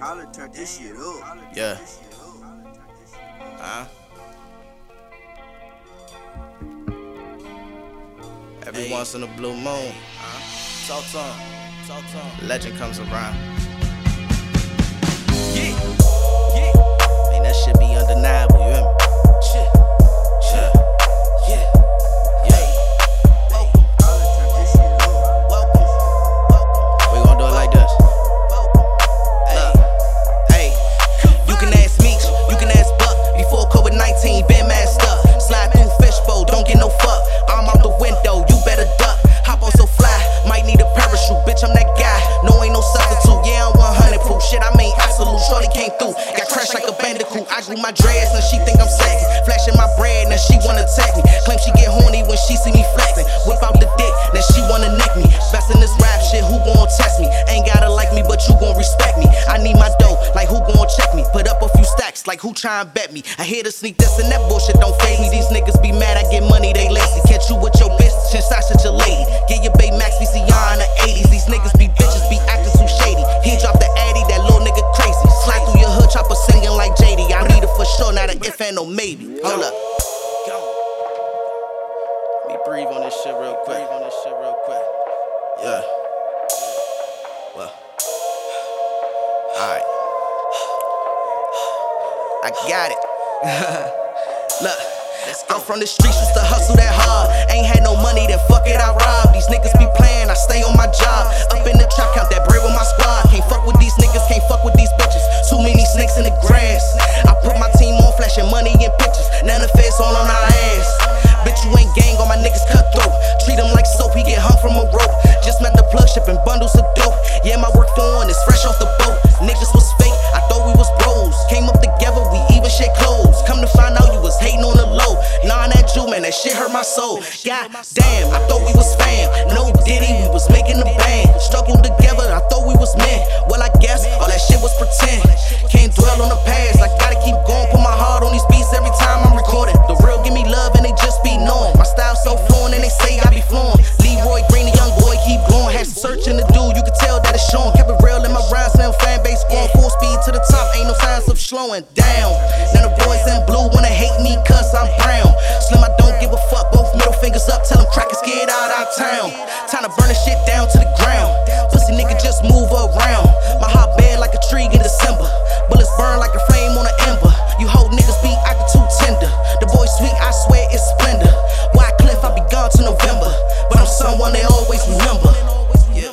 Holla, turn this shit up. Yeah. Huh? Every Hey. once in a blue moon, Huh? Talk to him. Talk to him. legend comes around. Yeah. 19, been masked up. Slide through fishbowl, don't get no fuck. I'm out the window, you better duck. Hop on so fly, might need a parachute. Bitch, I'm that guy, no ain't no substitute. Yeah, I'm 100 proof. Shit, I mean absolute. Shorty came through, got crashed like a bandicoot. I grew my dreads and she think I'm sexy. Flashing my bread and she wanna attack me. Claim she get horny when she see me flexing. Whip out the dick, then she wanna neck me. Best in this rap shit, who gon' test me? Ain't gotta like me, but you gon' respect me. I need my dough, like who gon' check me? Put like who tryin' bet me? I hear the sneak this and that bullshit don't phase me. These niggas be mad, I get money, they lazy. Catch you with your bitch, since I a lady. Get your Bay Max VCR in the 80s. These niggas be bitches, be acting too shady. He dropped the Addy, that little nigga crazy. Slide through your hood, chopper singing like JD. I need it for sure, not an if and no maybe. Hold up. Let me breathe on this shit real quick. Breathe on this shit real quick. I got it. Look. I'm from the streets, used to hustle that hard. Ain't had no money, then fuck it, I rob. These niggas be playing, I stay on my job. Up in the trap, count that bread with my squad. Can't fuck with these niggas, can't fuck with these bitches. Too many snakes in the grass. I put my team on, flashing money in pictures. Now the face on on our ass. Bitch, you ain't gang, all my niggas cutthroat. Treat him like soap, he get hung from a rope. Just met the plug, shipping bundles of dope. Yeah, my work phone is fresh off the boat. Niggas that shit hurt my soul. God damn, I thought we was fam. No Diddy, we was making the band. Struggled together, I thought we was men. Well, I guess all that shit was pretend. Can't dwell on the past, I gotta keep going. Put my heart on these beats every time I'm recording. The real give me love and they just be knowing. My style so flowing and they say I be flowing. Leroy Green, the young boy, keep going. Had searching to do, you can tell that it's showing. Kept it real in my rhymes, now fan base going full speed to the top. Ain't no signs of slowing down. Now the boys in blue Time to burn the shit down to the ground. Pussy nigga just move around. My heart bad like a tree in December. Bullets burn like a flame on an ember. You hold niggas be acting too tender. The boy sweet, I swear it's splendor. Why Cliff, I be gone to November. But I'm someone they always remember. Yeah.